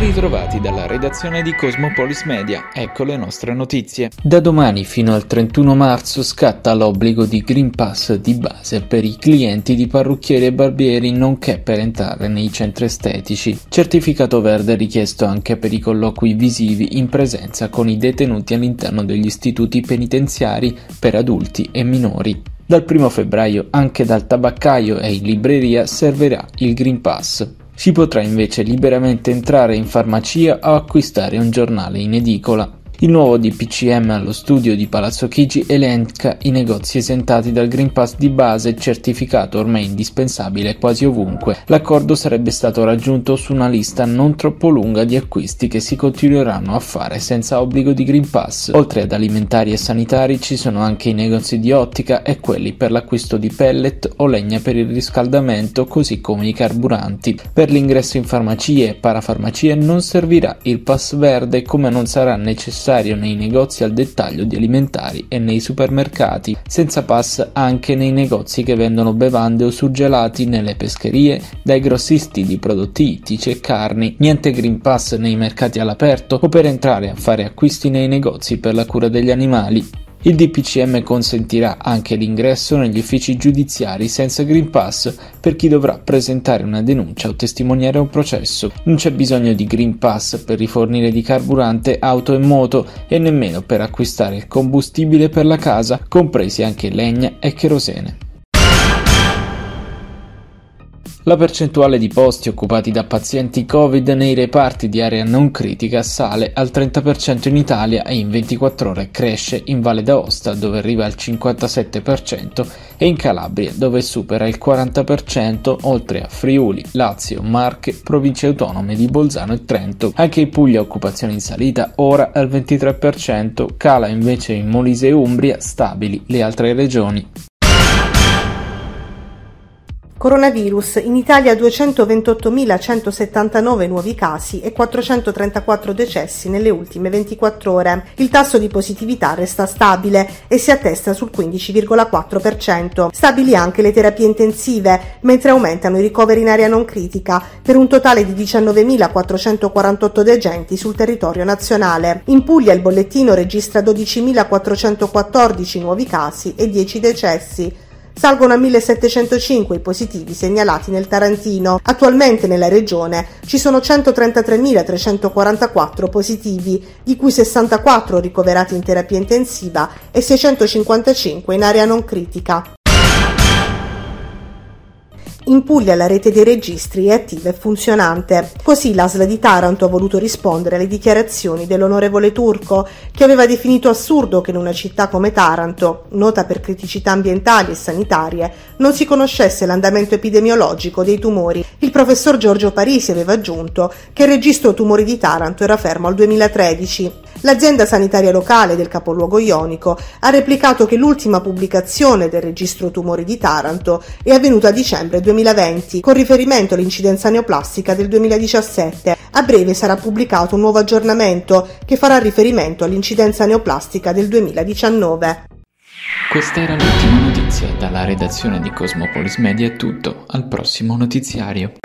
ritrovati dalla redazione di Cosmopolis Media, ecco le nostre notizie. Da domani fino al 31 marzo scatta l'obbligo di Green Pass di base per i clienti di parrucchieri e barbieri nonché per entrare nei centri estetici. Certificato verde richiesto anche per i colloqui visivi in presenza con i detenuti all'interno degli istituti penitenziari per adulti e minori. Dal 1 febbraio anche dal tabaccaio e in libreria servirà il Green Pass. Si potrà invece liberamente entrare in farmacia o acquistare un giornale in edicola. Il nuovo DPCM allo studio di Palazzo Chigi elenca i negozi esentati dal Green Pass di base certificato ormai indispensabile quasi ovunque. L'accordo sarebbe stato raggiunto su una lista non troppo lunga di acquisti che si continueranno a fare senza obbligo di Green Pass. Oltre ad alimentari e sanitari ci sono anche i negozi di ottica e quelli per l'acquisto di pellet o legna per il riscaldamento così come i carburanti. Per l'ingresso in farmacie e parafarmacie non servirà il pass verde come non sarà necessario necessario nei negozi al dettaglio di alimentari e nei supermercati, senza pass anche nei negozi che vendono bevande o surgelati nelle pescherie, dai grossisti di prodotti ittici e carni, niente Green Pass nei mercati all'aperto o per entrare a fare acquisti nei negozi per la cura degli animali. Il DPCM consentirà anche l'ingresso negli uffici giudiziari senza Green Pass per chi dovrà presentare una denuncia o testimoniare un processo. Non c'è bisogno di Green Pass per rifornire di carburante auto e moto e nemmeno per acquistare il combustibile per la casa, compresi anche legna e kerosene. La percentuale di posti occupati da pazienti Covid nei reparti di area non critica sale al 30% in Italia e in 24 ore cresce in Valle d'Aosta dove arriva al 57% e in Calabria dove supera il 40% oltre a Friuli, Lazio, Marche, province autonome di Bolzano e Trento. Anche in Puglia occupazione in salita ora al 23%, cala invece in Molise e Umbria stabili le altre regioni. Coronavirus, in Italia 228.179 nuovi casi e 434 decessi nelle ultime 24 ore. Il tasso di positività resta stabile e si attesta sul 15,4%. Stabili anche le terapie intensive, mentre aumentano i ricoveri in area non critica, per un totale di 19.448 degenti sul territorio nazionale. In Puglia il bollettino registra 12.414 nuovi casi e 10 decessi. Salgono a 1705 i positivi segnalati nel Tarantino. Attualmente nella regione ci sono 133.344 positivi, di cui 64 ricoverati in terapia intensiva e 655 in area non critica. In Puglia la rete dei registri è attiva e funzionante. Così l'ASL di Taranto ha voluto rispondere alle dichiarazioni dell'onorevole Turco, che aveva definito assurdo che in una città come Taranto, nota per criticità ambientali e sanitarie, non si conoscesse l'andamento epidemiologico dei tumori. Il professor Giorgio Parisi aveva aggiunto che il registro tumori di Taranto era fermo al 2013. L'azienda sanitaria locale del capoluogo ionico ha replicato che l'ultima pubblicazione del registro tumori di Taranto è avvenuta a dicembre 2020 con riferimento all'incidenza neoplastica del 2017. A breve sarà pubblicato un nuovo aggiornamento che farà riferimento all'incidenza neoplastica del 2019. Questa era l'ultima notizia dalla redazione di Cosmopolis Media è tutto, al prossimo notiziario.